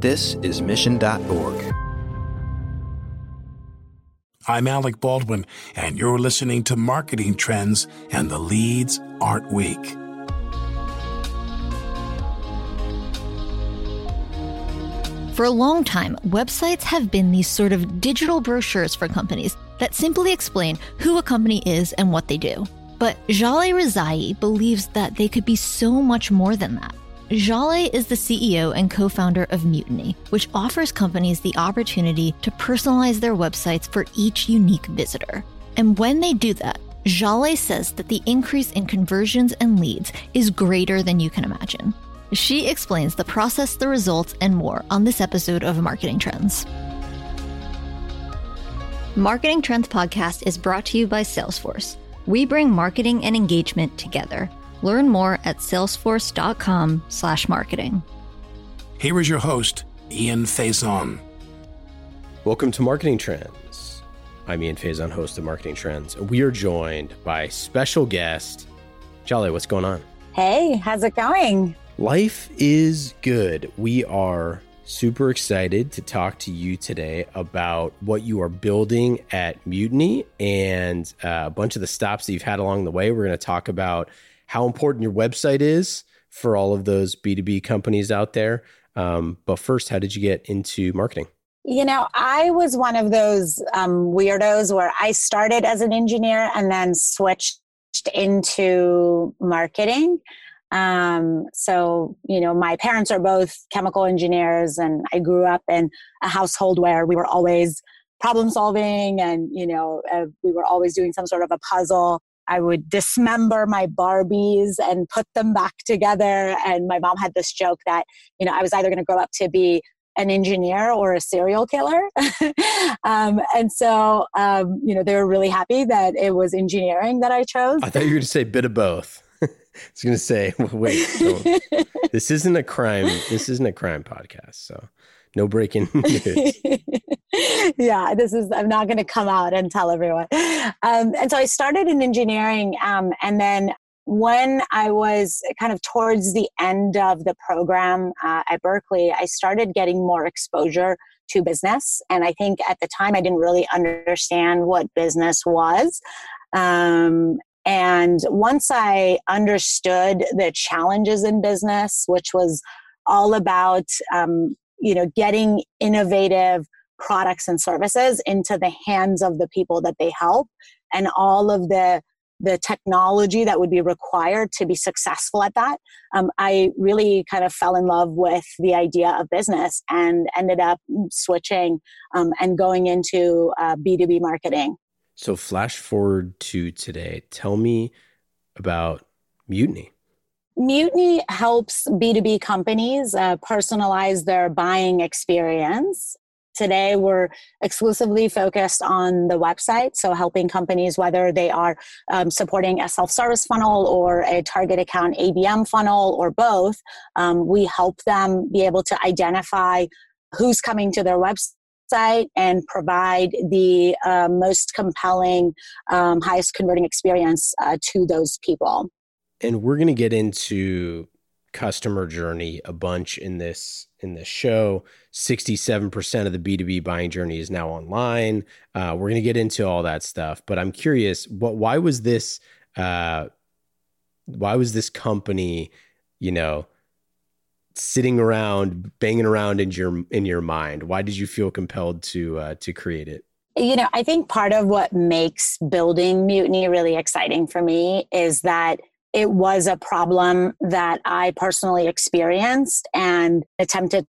This is Mission.org. I'm Alec Baldwin, and you're listening to Marketing Trends and the Leads Aren't Weak. For a long time, websites have been these sort of digital brochures for companies that simply explain who a company is and what they do. But Jaleh Rezaei believes that they could be so much more than that. Jaleh is the CEO and co founder of Mutiny, which offers companies the opportunity to personalize their websites for each unique visitor. And when they do that, Jaleh says that the increase in conversions and leads is greater than you can imagine. She explains the process, the results, and more on this episode of Marketing Trends. Marketing Trends Podcast is brought to you by Salesforce. We bring marketing and engagement together. Learn more at salesforce.com slash marketing. Here is your host, Ian Faison. Welcome to Marketing Trends. I'm Ian Faison, host of Marketing Trends. We are joined by special guest, Jaleh. What's going on? Hey, how's it going? Life is good. We are super excited to talk to you today about what you are building at Mutiny and uh, a bunch of the stops that you've had along the way. We're going to talk about how important your website is for all of those B2B companies out there. Um, but first, how did you get into marketing? You know, I was one of those um, weirdos where I started as an engineer and then switched into marketing. Um, so, you know, my parents are both chemical engineers, and I grew up in a household where we were always problem solving and, you know, uh, we were always doing some sort of a puzzle. I would dismember my Barbies and put them back together. And my mom had this joke that, you know, I was either going to grow up to be an engineer or a serial killer. um, and so, um, you know, they were really happy that it was engineering that I chose. I thought you were going to say bit of both. I was going to say, wait, this isn't a crime. This isn't a crime podcast. So no breaking news. yeah, this is, I'm not going to come out and tell everyone. Um, and so I started in engineering. Um, and then when I was kind of towards the end of the program uh, at Berkeley, I started getting more exposure to business. And I think at the time I didn't really understand what business was. Um, and once I understood the challenges in business, which was all about, um, you know, getting innovative products and services into the hands of the people that they help and all of the the technology that would be required to be successful at that um, i really kind of fell in love with the idea of business and ended up switching um, and going into uh, b2b marketing so, flash forward to today. Tell me about Mutiny. Mutiny helps B2B companies uh, personalize their buying experience. Today, we're exclusively focused on the website, so helping companies, whether they are um, supporting a self service funnel or a target account ABM funnel or both, um, we help them be able to identify who's coming to their website and provide the uh, most compelling, um, highest converting experience uh, to those people. And we're going to get into customer journey a bunch in this in this show. 67% of the b2b buying journey is now online. Uh, we're going to get into all that stuff but i'm curious what why was this uh, why was this company you know sitting around banging around in your in your mind? Why did you feel compelled to uh, to create it? You know i think part of what makes building mutiny really exciting for me is that it was a problem that i personally experienced and attempted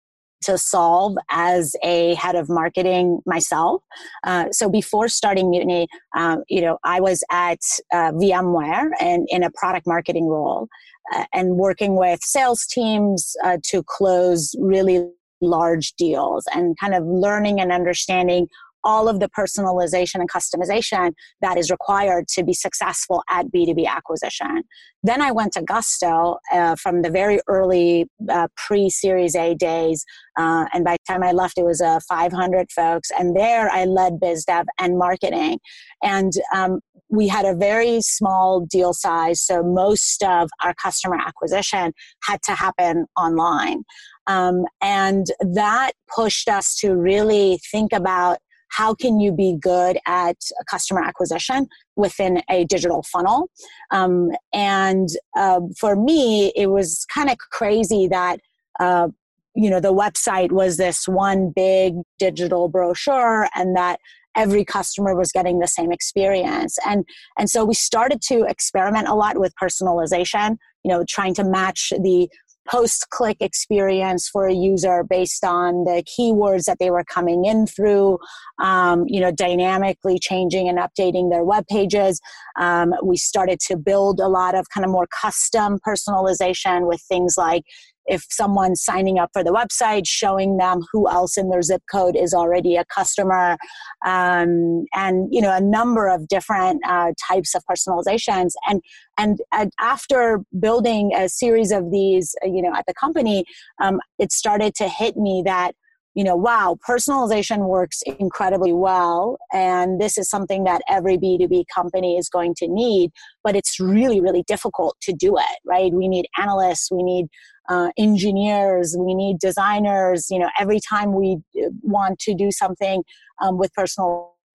to solve as a head of marketing myself. Uh, so before starting Mutiny, um, you know, I was at uh, VMware and in a product marketing role uh, and working with sales teams uh, to close really large deals and kind of learning and understanding all of the personalization and customization that is required to be successful at B2B acquisition. Then I went to Gusto uh, from the very early uh, pre Series A days. Uh, and by the time I left, it was uh, 500 folks. And there I led biz dev and marketing. And um, we had a very small deal size. So most of our customer acquisition had to happen online. Um, and that pushed us to really think about how can you be good at customer acquisition within a digital funnel? Um, and uh, for me it was kind of crazy that uh, you know the website was this one big digital brochure and that every customer was getting the same experience. And and so we started to experiment a lot with personalization you know trying to match the post click experience for a user based on the keywords that they were coming in through, um, you know, dynamically changing and updating their web pages. Um, we started to build a lot of kind of more custom personalization with things like if someone's signing up for the website showing them who else in their zip code is already a customer. Um, and you know a number of different uh, types of personalizations. And, and after building a series of these you know at the company um, it started to hit me that you know, wow, personalization works incredibly well. And this is something that every B2B company is going to need, but it's really, really difficult to do it, right? We need analysts, we need uh, engineers, we need designers. You know, every time we uh, want to do something um, with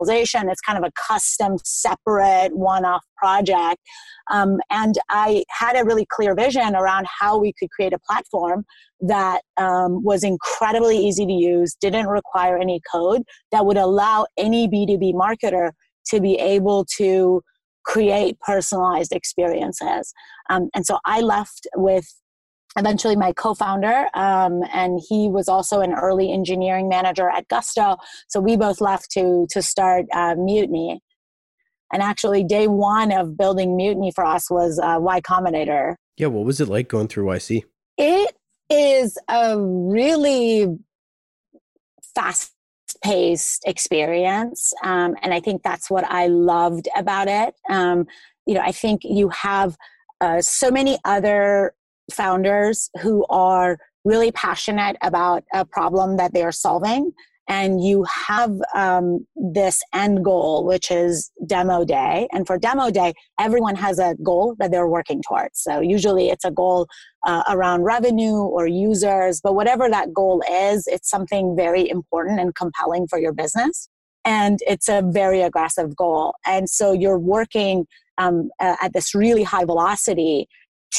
it's kind of a custom, separate, one off project. Um, and I had a really clear vision around how we could create a platform that um, was incredibly easy to use, didn't require any code, that would allow any B2B marketer to be able to create personalized experiences. Um, and so I left with eventually my co-founder um, and he was also an early engineering manager at gusto. So we both left to to start uh, mutiny. And actually day one of building mutiny for us was uh, y combinator. Yeah what was it like going through yc it is a really fast paced experience um, and i think that's what i loved about it. Um, you know i think you have uh, so many other founders who are really passionate about a problem that they are solving and you have um, this end goal which is demo day. And for demo day everyone has a goal that they're working towards. So usually it's a goal uh, around revenue or users but whatever that goal is it's something very important and compelling for your business and it's a very aggressive goal. And so you're working um, at this really high velocity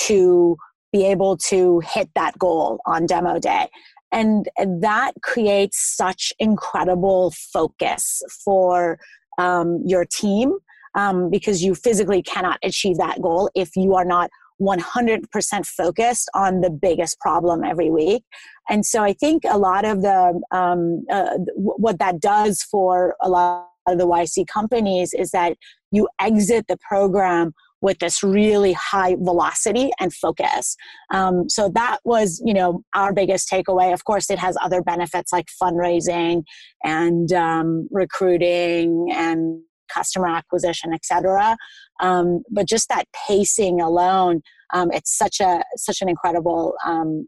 to be able to hit that goal on demo day. And that creates such incredible focus for um, your team um, because you physically cannot achieve that goal if you are not 100% focused on the biggest problem every week. And so I think a lot of the, um, uh, what that does for a lot of the YC companies is that you exit the program with this really high velocity and focus. Um, so that was, you know, our biggest takeaway. Of course, it has other benefits like fundraising and um, recruiting and customer acquisition, etc. Um, but just that pacing alone, um, it's such a such an incredible um,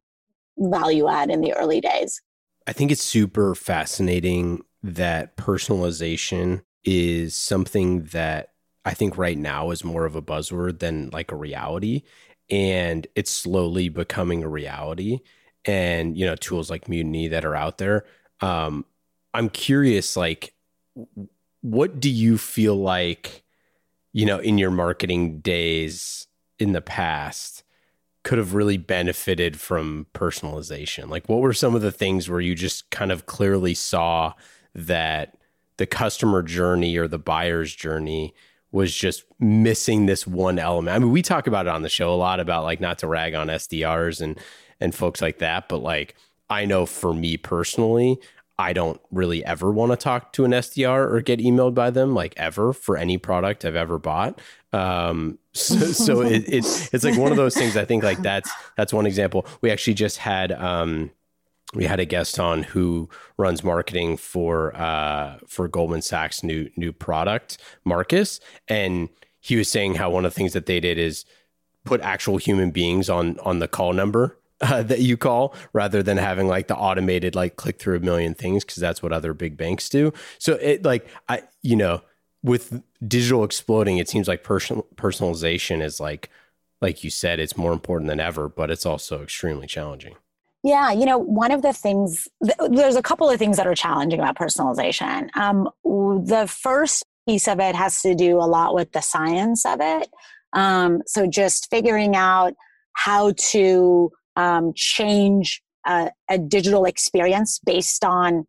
value add in the early days. I think it's super fascinating that personalization is something that I think right now is more of a buzzword than like a reality. And it's slowly becoming a reality. And, you know, tools like Mutiny that are out there. Um, I'm curious, like, what do you feel like, you know, in your marketing days in the past could have really benefited from personalization? Like, what were some of the things where you just kind of clearly saw that the customer journey or the buyer's journey was just missing this one element. I mean, we talk about it on the show a lot about like not to rag on SDRs and and folks like that, but like I know for me personally, I don't really ever want to talk to an SDR or get emailed by them like ever for any product I've ever bought. Um, so, so it, it's it's like one of those things. I think like that's that's one example. We actually just had um, we had a guest on who runs marketing for uh, for Goldman Sachs new new product, Marcus, and he was saying how one of the things that they did is put actual human beings on on the call number uh, that you call rather than having like the automated like click through a million things because that's what other big banks do. So it like I you know with digital exploding, it seems like personal personalization is like like you said, it's more important than ever, but it's also extremely challenging. Yeah, you know, one of the things, there's a couple of things that are challenging about personalization. Um, the first piece of it has to do a lot with the science of it. Um, so just figuring out how to um, change a, a, digital experience based on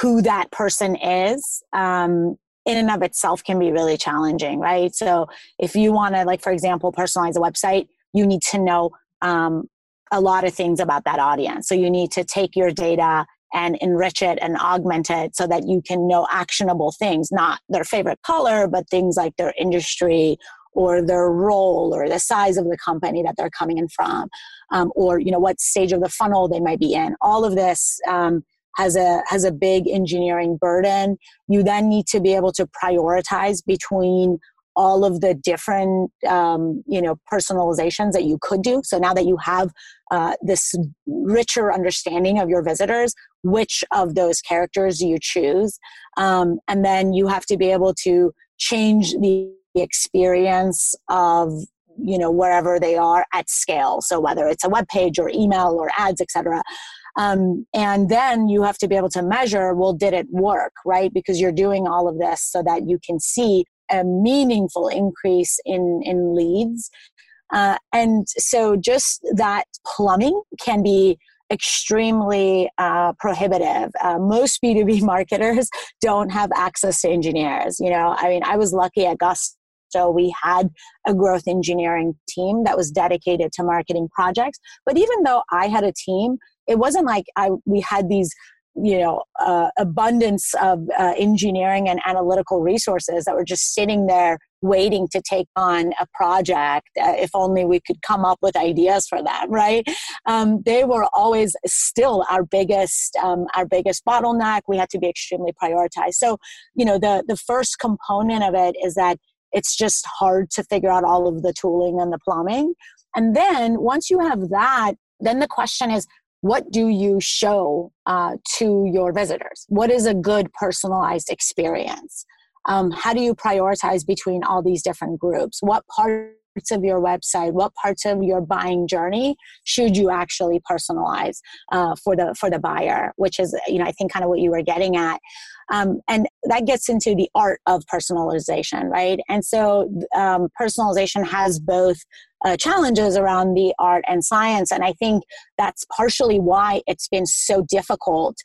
who that person is um, in and of itself can be really challenging, right? So if you want to, like, for example, personalize a website, you need to know um, a lot of things about that audience. So you need to take your data and enrich it and augment it so that you can know actionable things, not their favorite color, but things like their industry or their role or the size of the company that they're coming in from um, or you know what stage of the funnel they might be in all of this um, has a has a big engineering burden you then need to be able to prioritize between all of the different um, you know personalizations that you could do. So now that you have uh, this richer understanding of your visitors which of those characters you choose? Um, and then you have to be able to change the experience of you know wherever they are at scale. So whether it's a web page or email or ads etc um, and then you have to be able to measure well did it work right? Because you're doing all of this so that you can see a meaningful increase in in leads uh, and so just that plumbing can be extremely uh, prohibitive. Uh, most B2B marketers don't have access to engineers. You know, I mean, I was lucky at Gus so we had a growth engineering team that was dedicated to marketing projects. But even though I had a team, it wasn't like I we had these you know uh, abundance of uh, engineering and analytical resources that were just sitting there waiting to take on a project uh, if only we could come up with ideas for them right? Um, they were always still our biggest um, our biggest bottleneck. We had to be extremely prioritized. So you know the the first component of it is that it's just hard to figure out all of the tooling and the plumbing. And then once you have that, then the question is, what do you show uh, to your visitors? What is a good personalized experience? Um, how do you prioritize between all these different groups? What parts of your website, what parts of your buying journey should you actually personalize uh, for the for the buyer? Which is, you know, I think kind of what you were getting at. Um, and that gets into the art of personalization, right? And so um, personalization has both uh, challenges around the art and science. And I think that's partially why it's been so difficult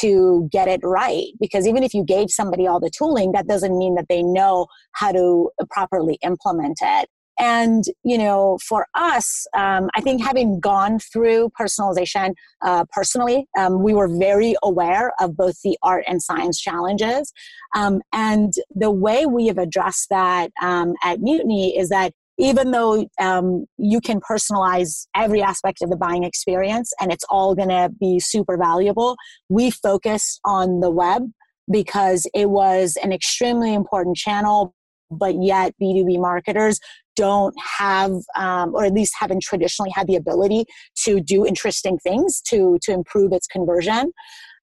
to get it right. Because even if you gave somebody all the tooling, that doesn't mean that they know how to properly implement it. And, you know, for us, um, I think having gone through personalization uh, personally, um, we were very aware of both the art and science challenges. Um, and the way we have addressed that um, at Mutiny is that even though um, you can personalize every aspect of the buying experience and it's all going to be super valuable, we focused on the web because it was an extremely important channel but yet B2B marketers don't have, um, or at least haven't traditionally had the ability to do interesting things to, to improve its conversion.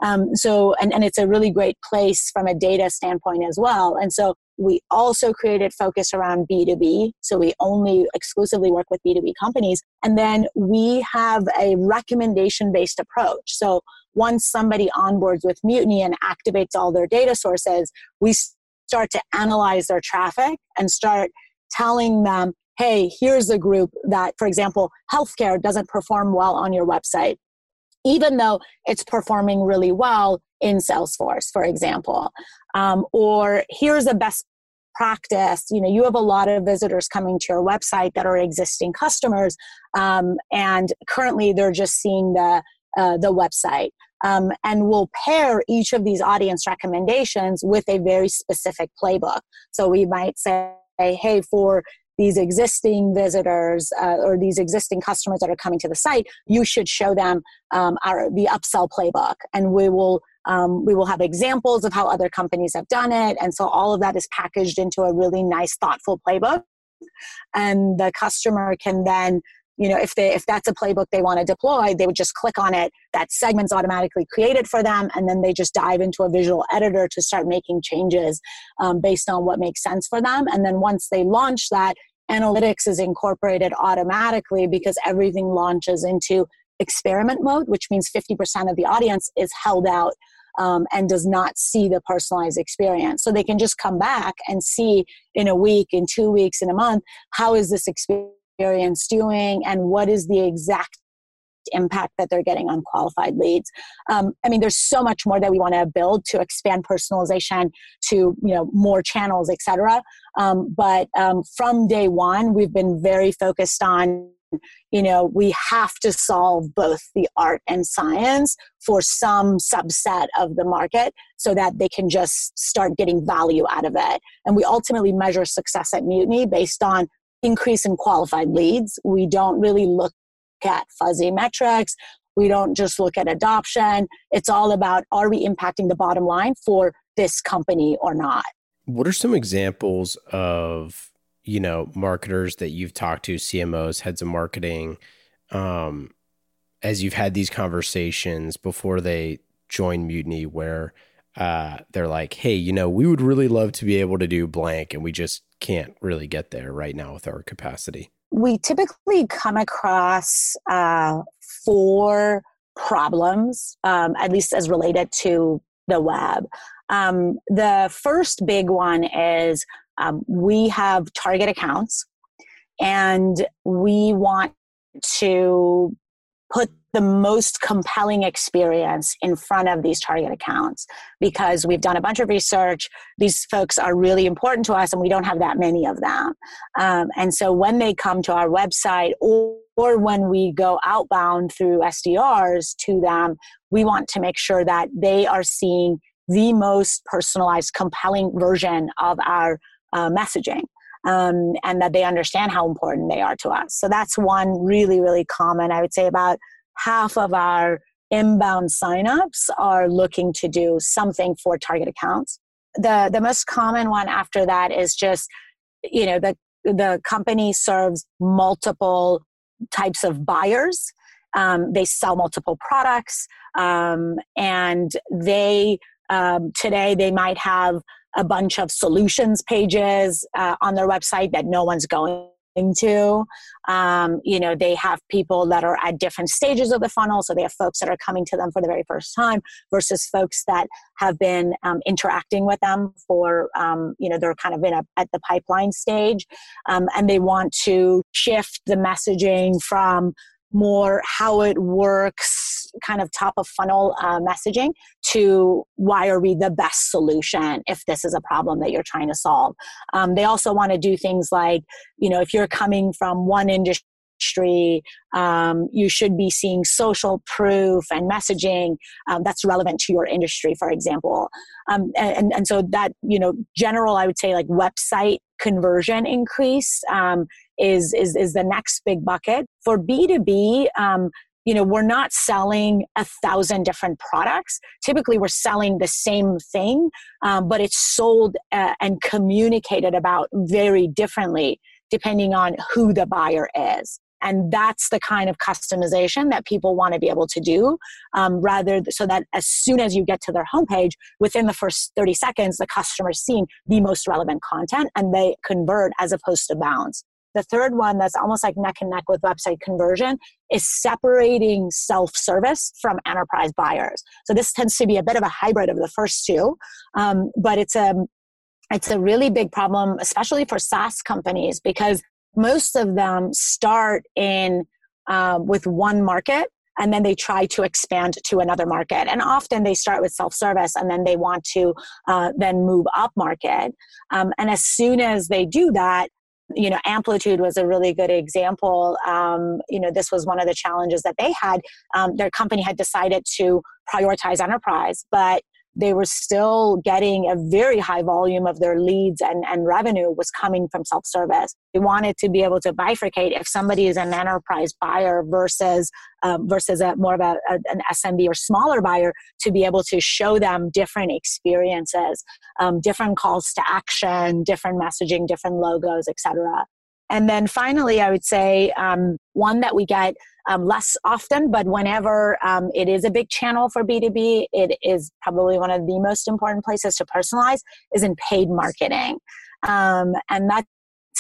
Um, so, and, and it's a really great place from a data standpoint as well. And so we also created focus around B2B. So we only exclusively work with B2B companies. And then we have a recommendation based approach. So once somebody onboards with Mutiny and activates all their data sources, we start to analyze their traffic and start telling them, hey, here's a group that, for example, healthcare doesn't perform well on your website, even though it's performing really well in Salesforce, for example. Um, or here's a best practice you know you have a lot of visitors coming to your website that are existing customers um, and currently they're just seeing the uh, the website um, and we'll pair each of these audience recommendations with a very specific playbook so we might say hey, for these existing visitors uh, or these existing customers that are coming to the site, you should show them um, our the upsell playbook, and we will um, we will have examples of how other companies have done it, and so all of that is packaged into a really nice, thoughtful playbook, and the customer can then you know if they if that's a playbook they want to deploy they would just click on it. That segment's automatically created for them and then they just dive into a visual editor to start making changes um, based on what makes sense for them. And then once they launch that analytics is incorporated automatically because everything launches into experiment mode which means 50% of the audience is held out um, and does not see the personalized experience. So they can just come back and see in a week in two weeks in a month how is this experience experience doing and what is the exact impact that they're getting on qualified leads. Um, i mean there's so much more that we want to build to expand personalization to you know more channels etc um, but um, from day one we've been very focused on you know we have to solve both the art and science for some subset of the market so that they can just start getting value out of it. And we ultimately measure success at mutiny based on increase in qualified leads. We don't really look at fuzzy metrics. We don't just look at adoption. It's all about are we impacting the bottom line for this company or not? What are some examples of, you know, marketers that you've talked to, CMOs, heads of marketing, um, as you've had these conversations before they join Mutiny where uh, they're like, hey, you know, we would really love to be able to do blank and we just can't really get there right now with our capacity? We typically come across uh, four problems, um, at least as related to the web. Um, the first big one is um, we have target accounts and we want to put the most compelling experience in front of these target accounts because we've done a bunch of research. These folks are really important to us, and we don't have that many of them. Um, and so when they come to our website or, or when we go outbound through SDRs to them, we want to make sure that they are seeing the most personalized, compelling version of our uh, messaging. Um, and that they understand how important they are to us. So that's one really, really common. I would say about half of our inbound signups are looking to do something for target accounts. The the most common one after that is just you know the the company serves multiple types of buyers. Um, they sell multiple products, um, and they um, today they might have a bunch of solutions pages uh, on their website that no one's going to. Um, you know, they have people that are at different stages of the funnel. So they have folks that are coming to them for the very first time versus folks that have been um, interacting with them for, um, you know, they're kind of in a, at the pipeline stage. Um, and they want to shift the messaging from more how it works, kind of top of funnel uh, messaging, to why are we the best solution if this is a problem that you're trying to solve. Um, they also want to do things like, you know, if you're coming from one industry um, you should be seeing social proof and messaging um, that's relevant to your industry, for example. Um, and, and so that, you know, general, I would say like website conversion increase um, is, is, is the next big bucket. For B2B, um, you know we're not selling a thousand different products. Typically we're selling the same thing um, but it's sold uh, and communicated about very differently depending on who the buyer is. And that's the kind of customization that people want to be able to do um, rather so that as soon as you get to their homepage within the first 30 seconds the customer's seeing the most relevant content and they convert as opposed to bounce the third one that's almost like neck and neck with website conversion is separating self service from enterprise buyers. So this tends to be a bit of a hybrid of the first two, um, but it's a it's a really big problem, especially for SaaS companies, because most of them start in uh, with one market and then they try to expand to another market and often they start with self-service and then they want to uh, then move up market um, and as soon as they do that you know amplitude was a really good example. Um, you know this was one of the challenges that they had. Um, their company had decided to prioritize enterprise but they were still getting a very high volume of their leads and, and revenue was coming from self-service. They wanted to be able to bifurcate if somebody is an enterprise buyer versus um, versus a more of a, a, an smb or smaller buyer to be able to show them different experiences um, different calls to action different messaging different logos etc and then finally, I would say um, one that we get um, less often, but whenever um, it is a big channel for B2B, it is probably one of the most important places to personalize is in paid marketing. Um, and that's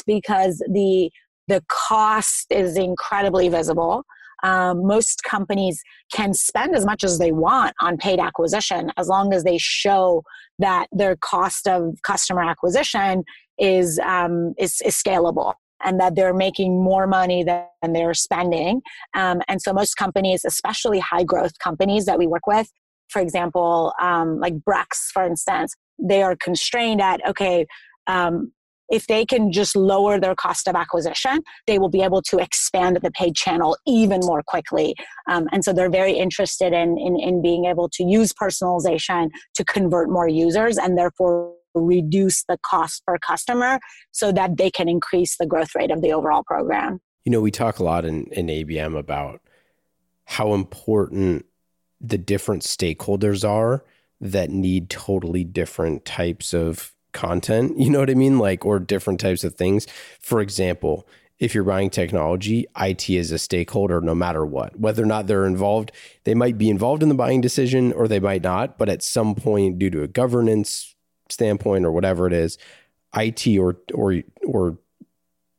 because the the cost is incredibly visible. Um, most companies can spend as much as they want on paid acquisition as long as they show that their cost of customer acquisition is um, is, is scalable and that they're making more money than they're spending. Um, and so most companies, especially high growth companies that we work with, for example, um, like Brex, for instance, they are constrained at, okay, um, if they can just lower their cost of acquisition, they will be able to expand the paid channel even more quickly. Um, and so they're very interested in, in, in being able to use personalization to convert more users and therefore reduce the cost per customer so that they can increase the growth rate of the overall program. You know, we talk a lot in, in ABM about how important the different stakeholders are that need totally different types of content. You know what I mean? Like, or different types of things. For example, if you're buying technology, IT is a stakeholder no matter what. Whether or not they're involved, they might be involved in the buying decision or they might not, but at some point, due to a governance standpoint or whatever it is, IT or or or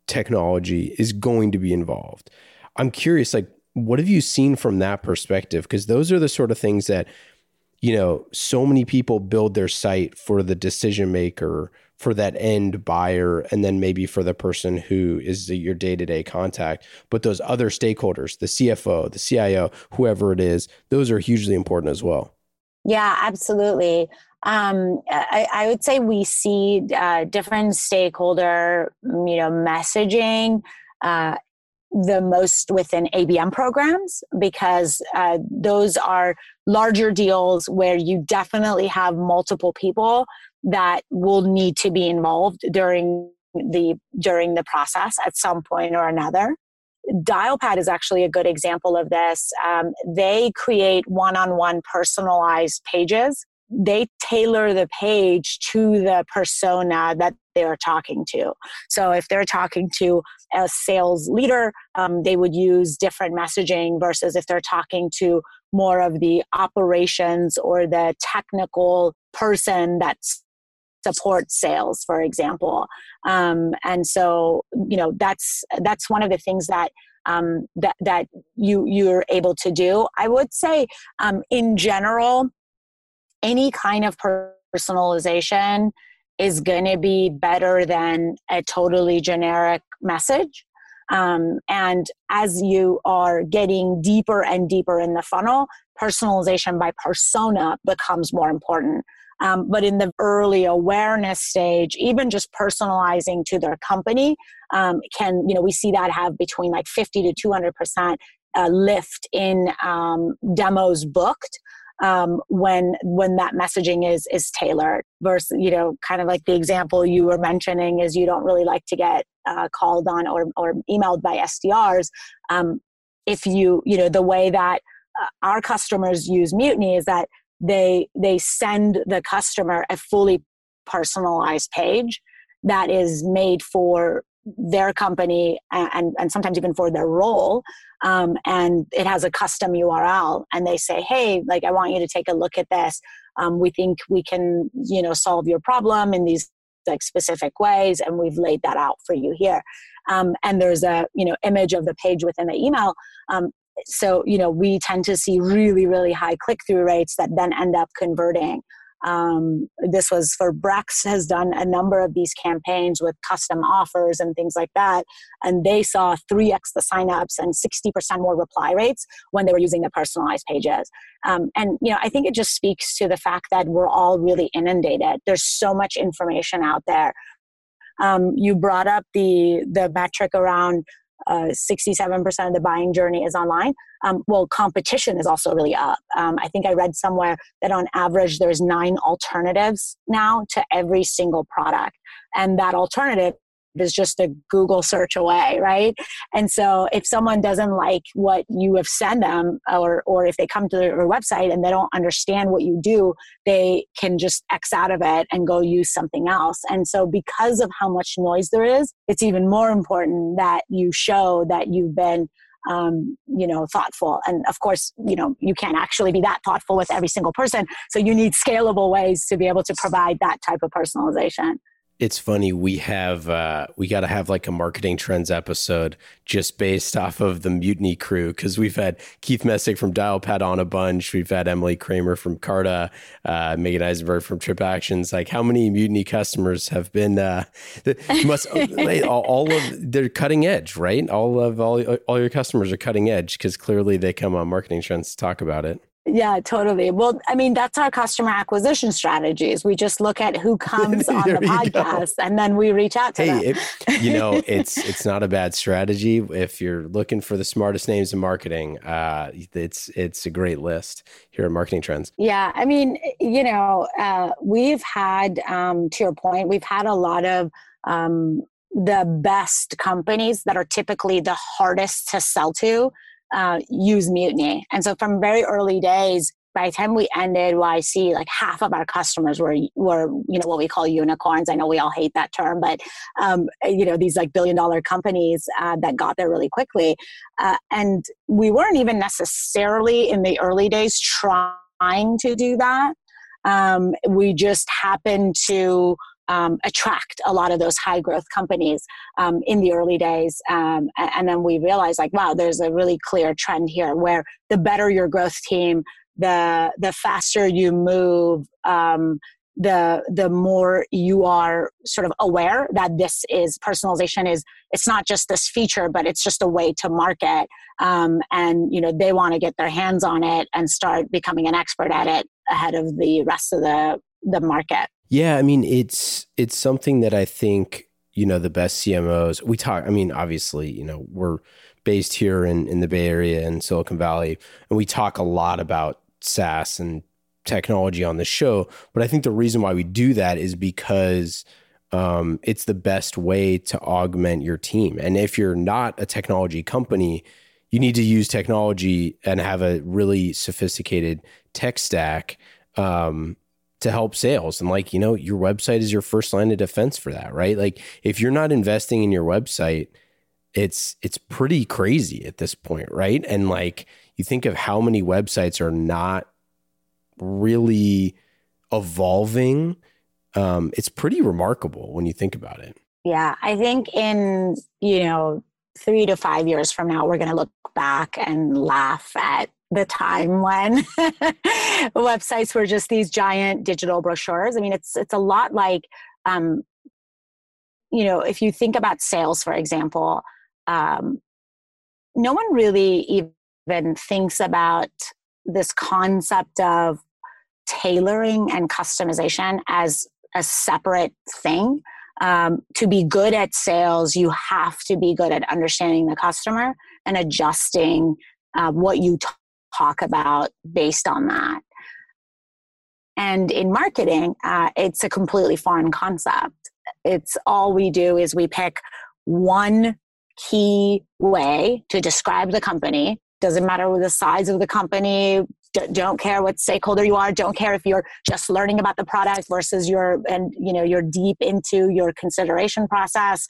technology is going to be involved. I'm curious, like, what have you seen from that perspective? Because those are the sort of things that, you know, so many people build their site for the decision maker, for that end buyer, and then maybe for the person who is your day to day contact. But those other stakeholders, the CFO, the CIO, whoever it is, those are hugely important as well. Yeah, absolutely. Um, I, I, would say we see uh, different stakeholder, you know, messaging uh, the most within ABM programs because uh, those are larger deals where you definitely have multiple people that will need to be involved during the during the process at some point or another. Dialpad is actually a good example of this. Um, they create one-on-one personalized pages they tailor the page to the persona that they're talking to. So if they're talking to a sales leader, um, they would use different messaging versus if they're talking to more of the operations or the technical person that supports sales, for example. Um, and so, you know, that's that's one of the things that um, that that you you're able to do. I would say, um, in general, any kind of personalization is going to be better than a totally generic message. Um, and as you are getting deeper and deeper in the funnel, personalization by persona becomes more important. Um, but in the early awareness stage, even just personalizing to their company um, can, you know, we see that have between like 50 to 200 percent uh, lift in um, demos booked um, when when that messaging is is tailored versus you know kind of like the example you were mentioning is you don't really like to get uh, called on or, or emailed by SDRs um, if you you know the way that uh, our customers use mutiny is that they they send the customer a fully personalized page that is made for their company and, and sometimes even for their role um, and it has a custom url and they say hey like i want you to take a look at this. Um, we think we can you know solve your problem in these like specific ways and we've laid that out for you here. Um, and there's a you know image of the page within the email. Um, so you know we tend to see really really high click-through rates that then end up converting um, this was for Brex has done a number of these campaigns with custom offers and things like that, and they saw 3x the signups and 60% more reply rates when they were using the personalized pages. Um, and you know, I think it just speaks to the fact that we're all really inundated. There's so much information out there. Um, you brought up the the metric around uh, 67% of the buying journey is online. Um, well, competition is also really up. Um, I think I read somewhere that on average there's nine alternatives now to every single product. And that alternative is just a Google search away, right? And so if someone doesn't like what you have sent them, or or if they come to your website and they don't understand what you do, they can just X out of it and go use something else. And so because of how much noise there is, it's even more important that you show that you've been um, you know thoughtful and of course you know you can't actually be that thoughtful with every single person so you need scalable ways to be able to provide that type of personalization it's funny we have uh, we got to have like a marketing trends episode just based off of the mutiny crew because we've had keith messick from dialpad on a bunch we've had emily kramer from carta uh, meagen eisenberg from TripActions like how many mutiny customers have been uh, must all, all, of they're cutting edge right? All of all, all your customers are cutting edge because clearly they come on marketing trends to talk about it yeah, totally. Well, I mean, that's our customer acquisition strategies. We just look at who comes on the podcast and then we reach out to hey, them. It, you know, it's it's not a bad strategy if you're looking for the smartest names in marketing. Uh, it's it's a great list here at Marketing Trends. Yeah, I mean, you know, uh, we've had um, to your point, we've had a lot of um, the best companies that are typically the hardest to sell to uh, use Mutiny. And so from very early days, by the time we ended YC, like half of our customers were were you know what we call unicorns. I know we all hate that term, but um, you know these like billion dollar companies uh, that got there really quickly, uh, and we weren't even necessarily in the early days trying to do that. Um, we just happened to um, attract a lot of those high growth companies um, in the early days. Um, and then we realized, like, wow, there's a really clear trend here where the better your growth team, the the faster you move, um, the the more you are sort of aware that this is personalization is it's not just this feature but it's just a way to market um, and you know they want to get their hands on it and start becoming an expert at it ahead of the rest of the the market yeah, I mean it's it's something that I think you know the best CMOs. We talk. I mean, obviously, you know, we're based here in in the Bay Area and Silicon Valley, and we talk a lot about SaaS and technology on the show. But I think the reason why we do that is because um, it's the best way to augment your team. And if you're not a technology company, you need to use technology and have a really sophisticated tech stack. Um, to help sales. And like you know your website is your first line of defense for that right? Like if you're not investing in your website it's it's pretty crazy at this point right? And like you think of how many websites are not really evolving um, it's pretty remarkable when you think about it. Yeah i think in you know three to five years from now we're going to look back and laugh at the time when websites were just these giant digital brochures. I mean, it's it's a lot like, um, you know, if you think about sales, for example, um, no one really even thinks about this concept of tailoring and customization as a separate thing. Um, to be good at sales, you have to be good at understanding the customer and adjusting uh, what you talk about based on that. And in marketing, uh, it's a completely foreign concept. It's all we do is we pick one key way to describe the company. Doesn't matter the size of the company, don't care what stakeholder you are don't care if you're just learning about the product versus you're and you know you're deep into your consideration process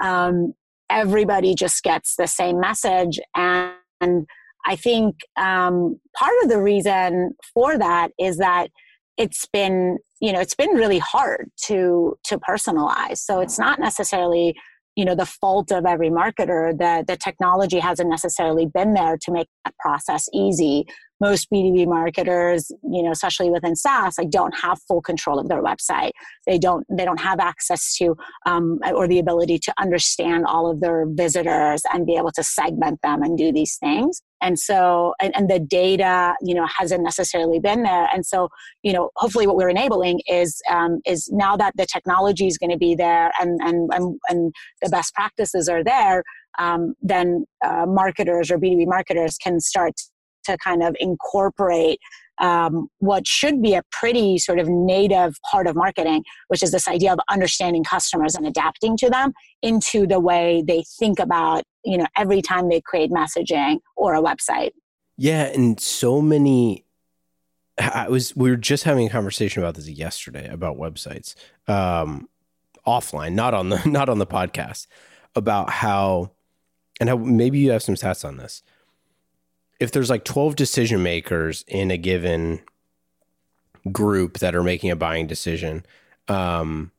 um, everybody just gets the same message and I think um, part of the reason for that is that it's been you know it's been really hard to to personalize. So it's not necessarily you know the fault of every marketer. That the technology hasn't necessarily been there to make that process easy. Most b2b marketers you know especially within saas like don't have full control of their website. They don't they don't have access to um, or the ability to understand all of their visitors and be able to segment them and do these things and so and, and the data you know hasn't necessarily been there. And so you know hopefully what we're enabling is um, is now that the technology is going to be there and, and and and the best practices are there um, then uh, marketers or B2B marketers can start to kind of incorporate um, what should be a pretty sort of native part of marketing, which is this idea of understanding customers and adapting to them into the way they think about, you know, every time they create messaging or a website. Yeah, and so many I was we were just having a conversation about this yesterday about websites. Um offline, not on the not on the podcast, about how and how maybe you have some stats on this. If there's like 12 decision makers in a given group that are making a buying decision, um,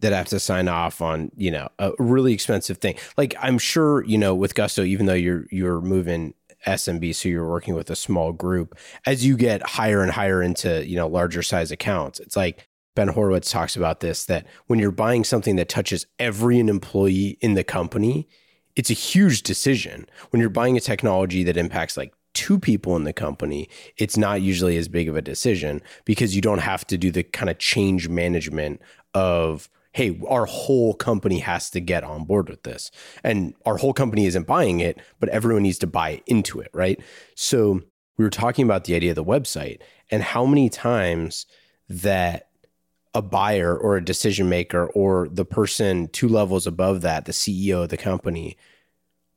that have to sign off on, you know, a really expensive thing. Like I'm sure, you know, with Gusto, even though you're you're moving SMB, so you're working with a small group, as you get higher and higher into, you know, larger size accounts, it's like Ben Horowitz talks about this that when you're buying something that touches every employee in the company, it's a huge decision. When you're buying a technology that impacts like two people in the company, it's not usually as big of a decision because you don't have to do the kind of change management of hey, our whole company has to get on board with this. And our whole company isn't buying it, but everyone needs to buy into it, right? So we were talking about the idea of the website and how many times that a buyer or a decision maker or the person two levels above that, the CEO of the company,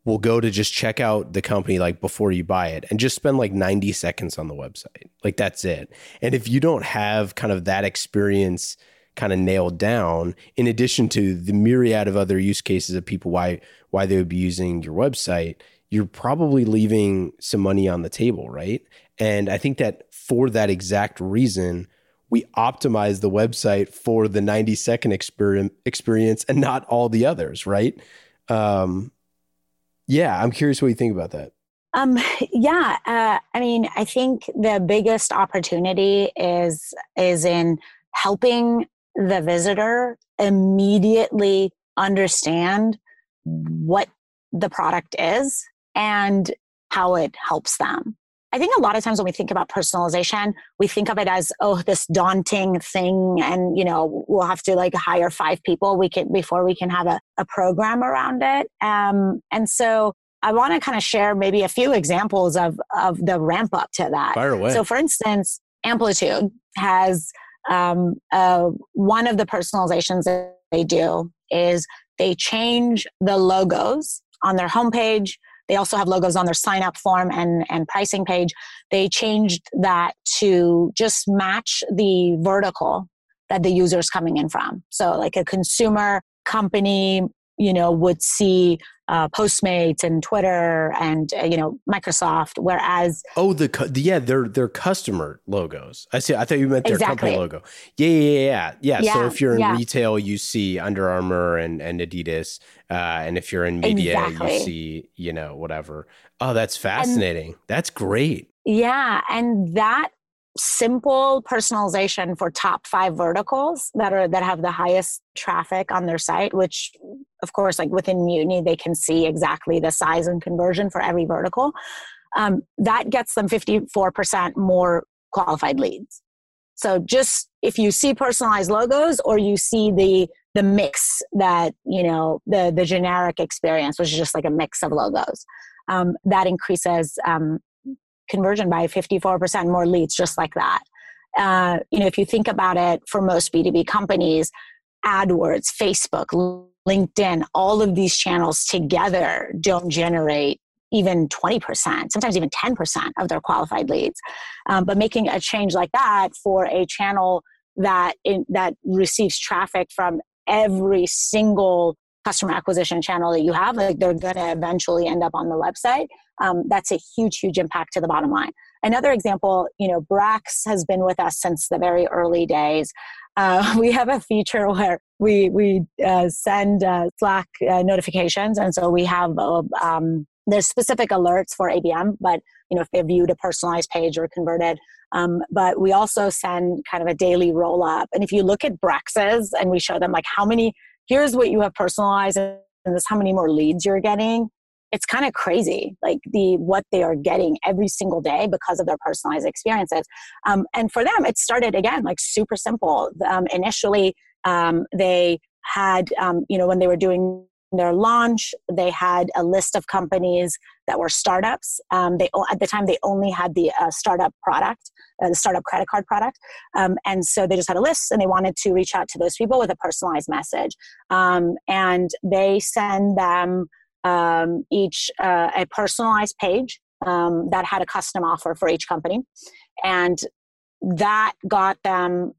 will go to just check out the company like before you buy it and just spend like 90 seconds on the website. Like that's it. And if you don't have kind of that experience kind of nailed down, in addition to the myriad of other use cases of people why why they would be using your website, you're probably leaving some money on the table, right? And I think that for that exact reason, we optimize the website for the 90 second experience and not all the others, right? Um, yeah, I'm curious what you think about that. Um, yeah, uh, I mean, I think the biggest opportunity is is in helping the visitor immediately understand what the product is and how it helps them. I think a lot of times when we think about personalization, we think of it as, oh, this daunting thing. And, you know, we'll have to like hire five people we can before we can have a, a program around it. Um, and so I want to kind of share maybe a few examples of, of the ramp up to that. Fire away. So for instance, Amplitude has um, uh, one of the personalizations that they do is they change the logos on their homepage they also have logos on their sign up form and, and pricing page. They changed that to just match the vertical that the user is coming in from. So, like a consumer company, you know, would see uh, Postmates and Twitter and uh, you know Microsoft. Whereas oh, the yeah, they're they're customer logos. I see. I thought you meant their exactly. company logo. Yeah, yeah, yeah, yeah. yeah so if you're in yeah. retail, you see Under Armour and and Adidas, uh, and if you're in media, exactly. you see you know whatever. Oh, that's fascinating. And, that's great. Yeah, and that simple personalization for top five verticals that are that have the highest traffic on their site which of course like within mutiny they can see exactly the size and conversion for every vertical. Um, that gets them 54% more qualified leads. So just if you see personalized logos or you see the the mix that you know the the generic experience which is just like a mix of logos um, that increases um, conversion by 54% more leads just like that. Uh, you know if you think about it for most b2b companies adwords facebook linkedin all of these channels together don't generate even 20% sometimes even 10% of their qualified leads. Um, but making a change like that for a channel that in, that receives traffic from every single customer acquisition channel that you have like they're going to eventually end up on the website um, that's a huge, huge impact to the bottom line. Another example, you know, Brex has been with us since the very early days. Uh, we have a feature where we we uh, send uh, Slack uh, notifications, and so we have uh, um, there's specific alerts for ABM, but you know if they viewed a personalized page or converted. Um, but we also send kind of a daily roll up, and if you look at Brex's and we show them like how many, here's what you have personalized, and this how many more leads you're getting. It's kind of crazy like the what they are getting every single day because of their personalized experiences. Um, and for them it started again like super simple. Um, initially um, they had um, you know when they were doing their launch, they had a list of companies that were startups. Um, they at the time they only had the uh, startup product, uh, the startup credit card product, um, and so they just had a list, and they wanted to reach out to those people with a personalized message. Um, and they send them um, each uh, a personalized page um, that had a custom offer for each company, and that got them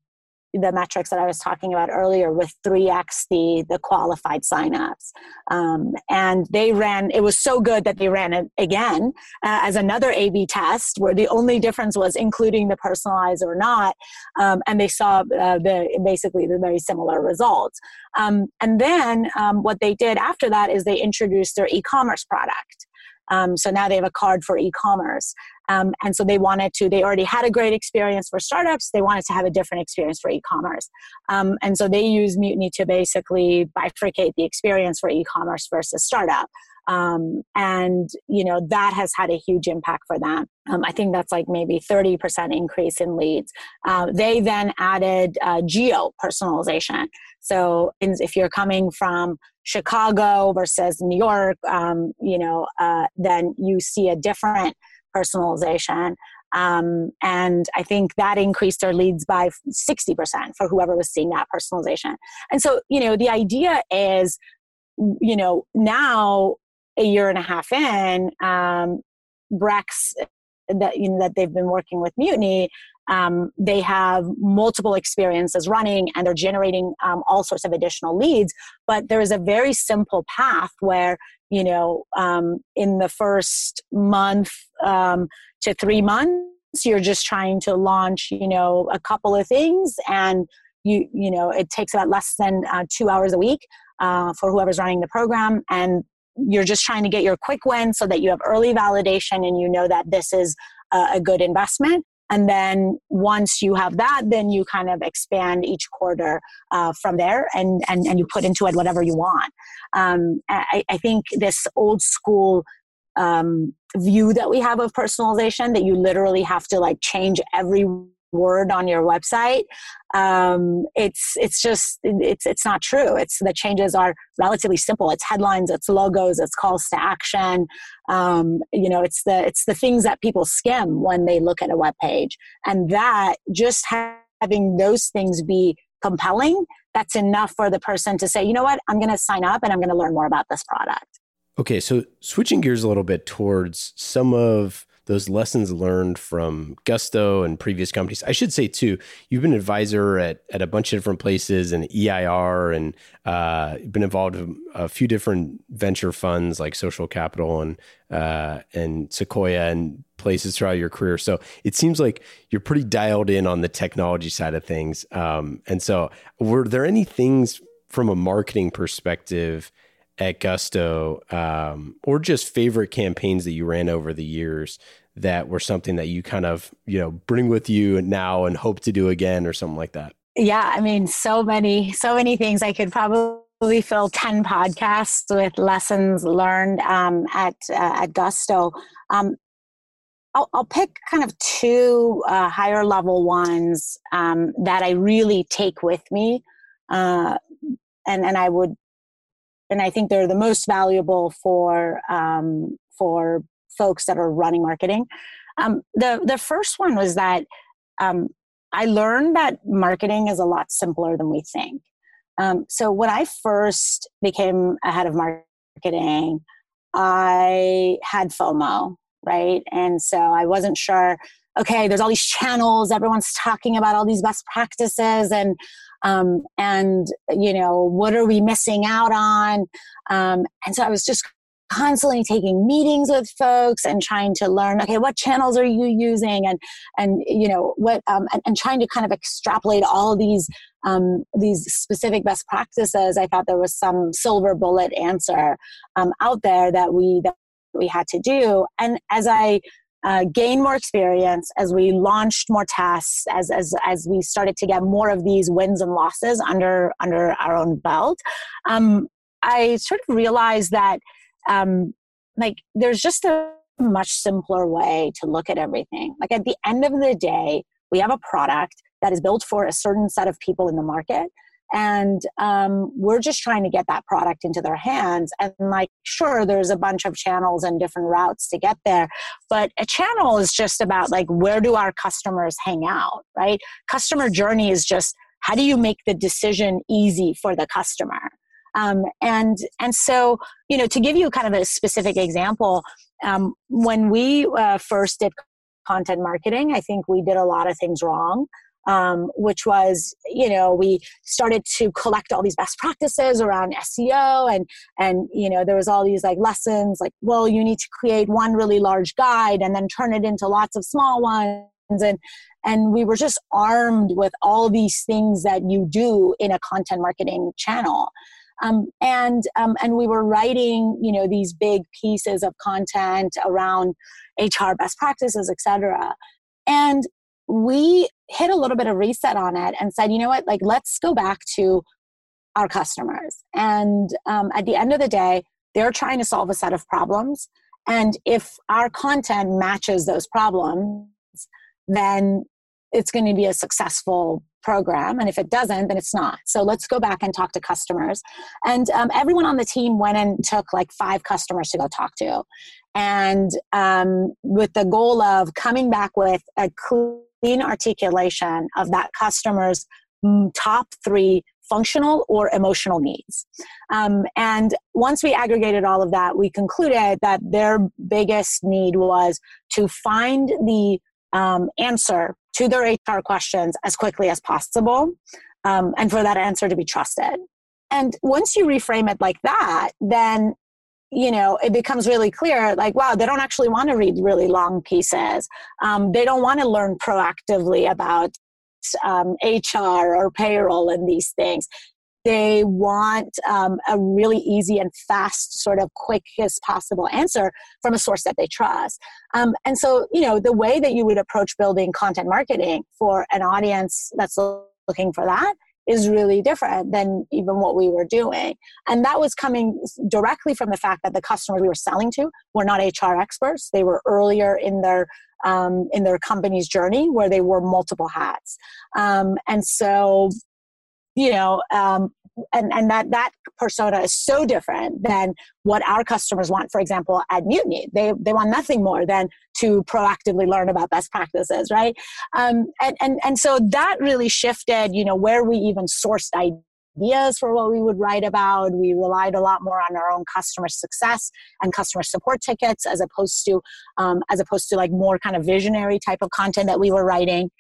the metrics that I was talking about earlier with 3x the the qualified signups. Um, and they ran, it was so good that they ran it again uh, as another A B test where the only difference was including the personalized or not. Um, and they saw uh, the basically the very similar results. Um, and then um, what they did after that is they introduced their e commerce product. Um, so now they have a card for e-commerce. Um, and so they wanted to, they already had a great experience for startups. They wanted to have a different experience for e-commerce. Um, and so they use Mutiny to basically bifurcate the experience for e-commerce versus startup. Um, and you know that has had a huge impact for them um, i think that's like maybe 30% increase in leads uh, they then added uh, geo personalization so if you're coming from chicago versus new york um, you know uh, then you see a different personalization um, and I think that increased our leads by 60% for whoever was seeing that personalization. And so, you know, the idea is, you know, now a year and a half in, um, Brex that you know that they've been working with Mutiny, um, they have multiple experiences running and they're generating um, all sorts of additional leads. But there is a very simple path where you know um, in the first month um, to three months, you're just trying to launch you know a couple of things and you you know it takes about less than uh, two hours a week uh, for whoever's running the program and you're just trying to get your quick win so that you have early validation and you know that this is a, a good investment and then once you have that then you kind of expand each quarter uh, from there and, and and you put into it whatever you want. Um, I, I, think this old school um, view that we have of personalization that you literally have to like change every word on your website um, it's it's just it's it's not true. It's the changes are relatively simple. It's headlines it's logos it's calls to action. Um, you know it's the it's the things that people skim when they look at a web page. And that just having those things be compelling that's enough for the person to say you know what? I'm going to sign up and i'm going to learn more about this product. Okay so switching gears a little bit towards some of those lessons learned from Gusto and previous companies. I should say too, you've been advisor at, at a bunch of different places and EIR and uh, been involved in a few different venture funds like Social Capital and uh, and Sequoia and places throughout your career. So it seems like you're pretty dialed in on the technology side of things. Um, and so, were there any things from a marketing perspective? At Gusto, um, or just favorite campaigns that you ran over the years that were something that you kind of you know bring with you now and hope to do again or something like that? Yeah i mean so many so many things. I could probably fill 10 podcasts with lessons learned um, at uh, at gusto. Um, I'll, I'll, pick kind of two uh, higher level ones um, that i really take with me uh, and and i would and i think they're the most valuable for um, for folks that are running marketing. Um, the the first one was that um, I learned that marketing is a lot simpler than we think. Um, so when I first became a head of marketing, I had FOMO, right? And so I wasn't sure. Okay, there's all these channels. Everyone's talking about all these best practices, and um, and you know what are we missing out on? Um, and so I was just constantly taking meetings with folks and trying to learn okay what channels are you using and and you know what um, and, and, trying to kind of extrapolate all these um, these specific best practices i thought there was some silver bullet answer um, out there that we that we had to do and as i uh, gained more experience as we launched more tasks, as, as as we started to get more of these wins and losses under under our own belt um, i sort of realized that um, like there's just a much simpler way to look at everything. Like at the end of the day, we have a product that is built for a certain set of people in the market. And um, we're just trying to get that product into their hands. And like sure there's a bunch of channels and different routes to get there but a channel is just about like where do our customers hang out right? Customer journey is just how do you make the decision easy for the customer? Um, and and so you know to give you kind of a specific example um, when we uh, first did content marketing i think we did a lot of things wrong um, which was you know we started to collect all these best practices around seo and and you know there was all these like lessons like well you need to create one really large guide and then turn it into lots of small ones. And and we were just armed with all these things that you do in a content marketing channel. Um, and um, and we were writing you know these big pieces of content around hr best practices etc and we hit a little bit of reset on it and said, you know what, like let's go back to our customers. And um, at the end of the day, they're trying to solve a set of problems. And if our content matches those problems, then it's going to be a successful program. And if it doesn't, then it's not. So let's go back and talk to customers. And um, everyone on the team went and took like five customers to go talk to. And um, with the goal of coming back with a clean articulation of that customer's mm, top three functional or emotional needs. Um, and once we aggregated all of that, we concluded that their biggest need was to find the um, answer to their HR questions as quickly as possible um, and for that answer to be trusted. And once you reframe it like that, then you know it becomes really clear like wow they don't actually want to read really long pieces um, they don't want to learn proactively about um, hr or payroll and these things they want um, a really easy and fast sort of quickest possible answer from a source that they trust um, and so you know the way that you would approach building content marketing for an audience that's looking for that is really different than even what we were doing. And that was coming directly from the fact that the customers we were selling to were not HR experts. They were earlier in their um, in their company's journey where they wore multiple hats. Um, and so, you know, um, and, and that that persona is so different than what our customers want for example at mutiny. They they want nothing more than to proactively learn about best practices right? Um, and, and and so that really shifted you know where we even sourced ideas for what we would write about. We relied a lot more on our own customer success and customer support tickets as opposed to um, as opposed to like more kind of visionary type of content that we were writing.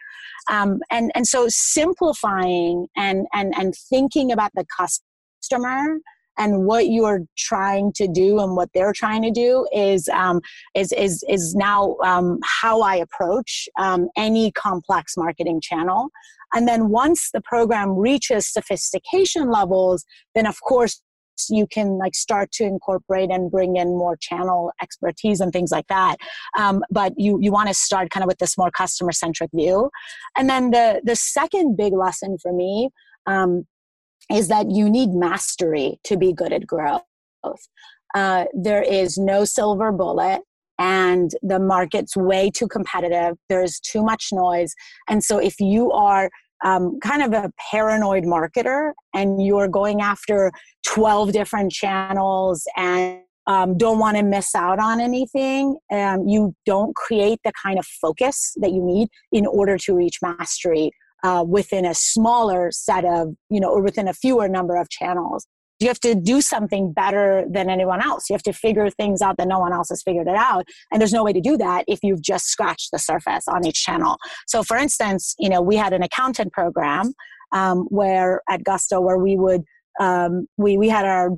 Um, and and so simplifying and and and thinking about the customer and what you're trying to do and what they're trying to do is um, is is is now um, how I approach um, any complex marketing channel. And then once the program reaches sophistication levels, then of course you can like start to incorporate and bring in more channel expertise and things like that. Um, but you you want to start kind of with this more customer centric view. And then the the second big lesson for me um, is that you need mastery to be good at growth. Uh, there is no silver bullet and the market's way too competitive. There's too much noise. And so if you are um, kind of a paranoid marketer and you're going after 12 different channels and um, don't want to miss out on anything, um, you don't create the kind of focus that you need in order to reach mastery uh, within a smaller set of, you know, or within a fewer number of channels you have to do something better than anyone else. You have to figure things out that no one else has figured it out. And there's no way to do that if you've just scratched the surface on each channel. So, for instance, you know, we had an accountant program um, where at Gusto where we would um, we we had our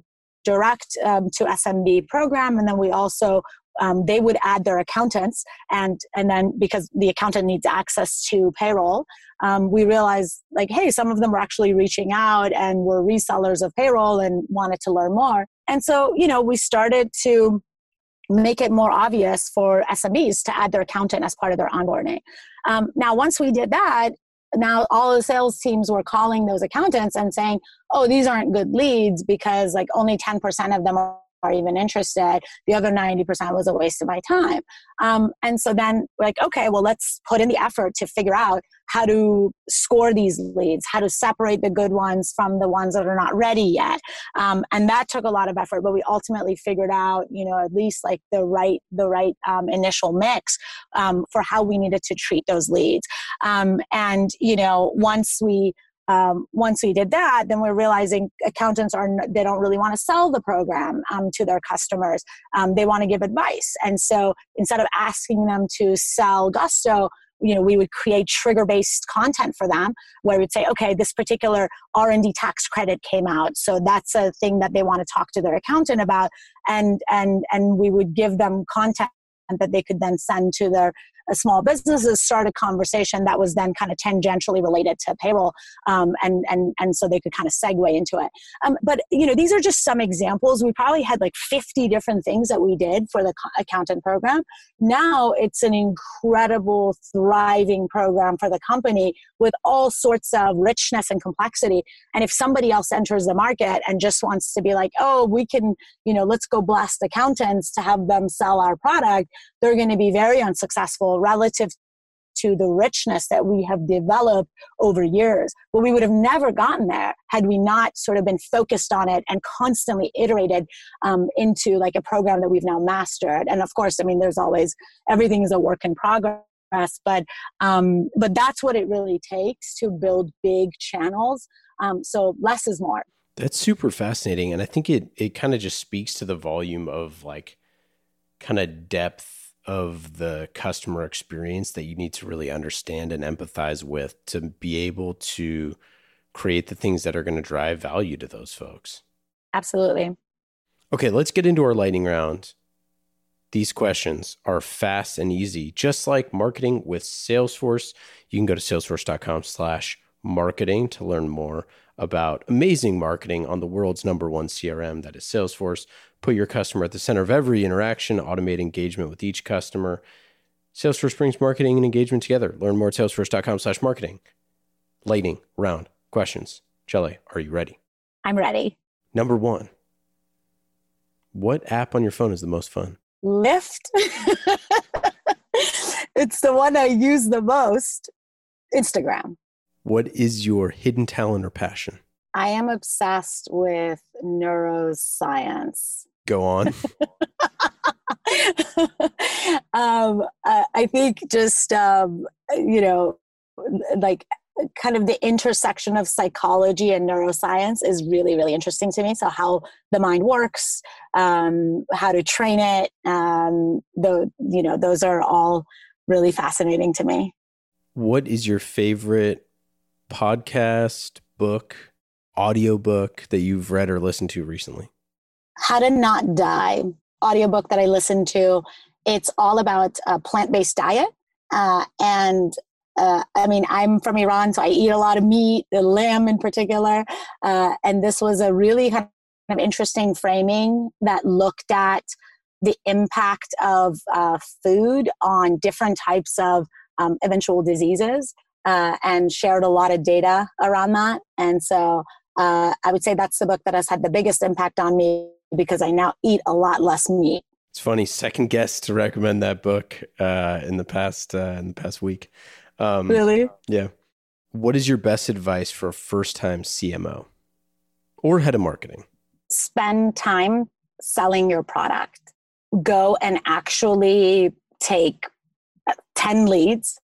direct um, to SMB program, and then we also um, they would add their accountants and and then because the accountant needs access to payroll um, we realized like hey some of them were actually reaching out and were resellers of payroll and wanted to learn more and so you know we started to make it more obvious for SMBs to add their accountant as part of their onboarding. Um, now, once we did that, now all the sales teams were calling those accountants and saying, "Oh, these aren't good leads because like only ten percent of them are are even interested. The other 90% was a waste of my time. Um, and so then, like, okay, well, let's put in the effort to figure out how to score these leads, how to separate the good ones from the ones that are not ready yet. Um, and that took a lot of effort, but we ultimately figured out, you know, at least like the right, the right um, initial mix um, for how we needed to treat those leads. Um, and, you know, once we um, once we did that, then we're realizing accountants are they don't really want to sell the program um, to their customers. Um, they want to give advice, and so instead of asking them to sell Gusto, you know, we would create trigger-based content for them, where we'd say, okay, this particular R&D tax credit came out, so that's a thing that they want to talk to their accountant about, and and and we would give them content that they could then send to their small businesses start a conversation that was then kind of tangentially related to payroll um, and and and so they could kind of segue into it. Um, but you know these are just some examples. We probably had like 50 different things that we did for the accountant program. Now it's an incredible thriving program for the company with all sorts of richness and complexity. And if somebody else enters the market and just wants to be like oh we can you know let's go blast accountants to have them sell our product they're going to be very unsuccessful relative to the richness that we have developed over years. But we would have never gotten there had we not sort of been focused on it and constantly iterated um, into like a program that we've now mastered. And of course, I mean, there's always everything is a work in progress. But um, but that's what it really takes to build big channels. Um, so less is more. That's super fascinating, and I think it it kind of just speaks to the volume of like kind of depth of the customer experience that you need to really understand and empathize with to be able to create the things that are going to drive value to those folks. Absolutely. Okay, let's get into our lightning round. These questions are fast and easy, just like marketing with Salesforce. You can go to salesforce.com slash marketing to learn more about amazing marketing on the world's number one CRM, that is Salesforce. Put your customer at the center of every interaction, automate engagement with each customer. Salesforce brings marketing and engagement together. Learn more at salesforce.com slash marketing. Lightning round questions. Jaleh, are you ready? I'm ready. Number one, what app on your phone is the most fun? Lyft. it's the one I use the most. Instagram. What is your hidden talent or passion? I am obsessed with neuroscience. Go on. um, I think just, um, you know, like kind of the intersection of psychology and neuroscience is really really interesting to me. So how the mind works um, how to train it um, the you know those are all really fascinating to me. What is your favorite podcast book audiobook that you've read or listened to recently how to Not Die audiobook that I listened to. It's all about a plant based diet. Uh, and uh, I mean, I'm from Iran, so I eat a lot of meat, the lamb in particular. Uh, and this was a really kind of interesting framing that looked at the impact of uh, food on different types of um, eventual diseases uh, and shared a lot of data around that. And so uh, I would say that's the book that has had the biggest impact on me because I now eat a lot less meat. It's funny, second guest to recommend that book uh, in the past uh, in the past week. Um, really? Yeah. What is your best advice for a first time CMO or head of marketing? Spend time selling your product. Go and actually take 10 leads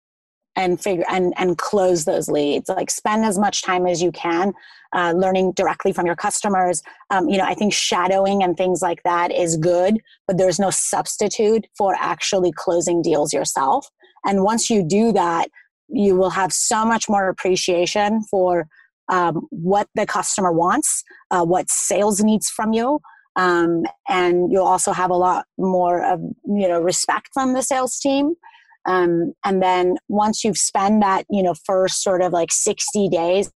and figure and and close those leads. Like spend as much time as you can uh, learning directly from your customers. Um, you know i think shadowing and things like that is good but there's no substitute for actually closing deals yourself. And once you do that you will have so much more appreciation for um, what the customer wants uh, what sales needs from you. Um, and you'll also have a lot more of you know respect from the sales team um, and then once you've spent that, you know, first sort of like 60 days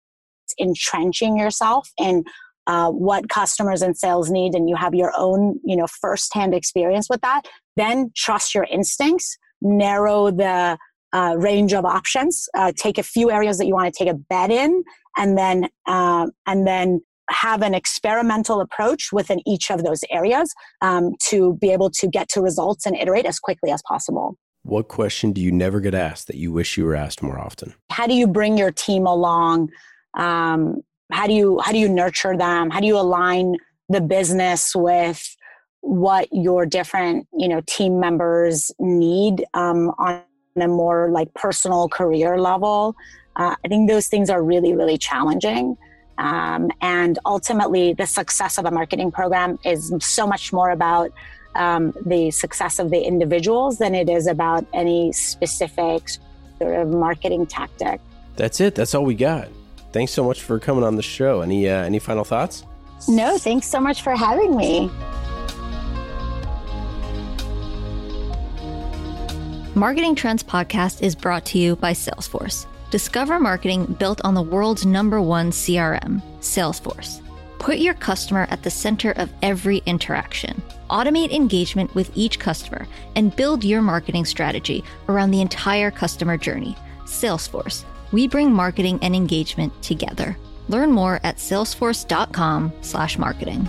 entrenching yourself in uh, what customers and sales need, and you have your own, you know, firsthand experience with that, then trust your instincts, narrow the uh, range of options, uh, take a few areas that you want to take a bet in, and then uh, and then have an experimental approach within each of those areas um, to be able to get to results and iterate as quickly as possible. What question do you never get asked that you wish you were asked more often? How do you bring your team along? Um, how do you how do you nurture them? How do you align the business with what your different you know team members need um, on a more like personal career level? Uh, I think those things are really really challenging. Um, and ultimately, the success of a marketing program is so much more about um, the success of the individuals than it is about any specific sort of marketing tactic. That's it. That's all we got. Thanks so much for coming on the show. Any uh, any final thoughts? No, thanks so much for having me. Marketing Trends podcast is brought to you by Salesforce. Discover marketing built on the world's number one CRM, Salesforce. Put your customer at the center of every interaction. Automate engagement with each customer and build your marketing strategy around the entire customer journey. Salesforce. We bring marketing and engagement together. Learn more at salesforce.com/marketing.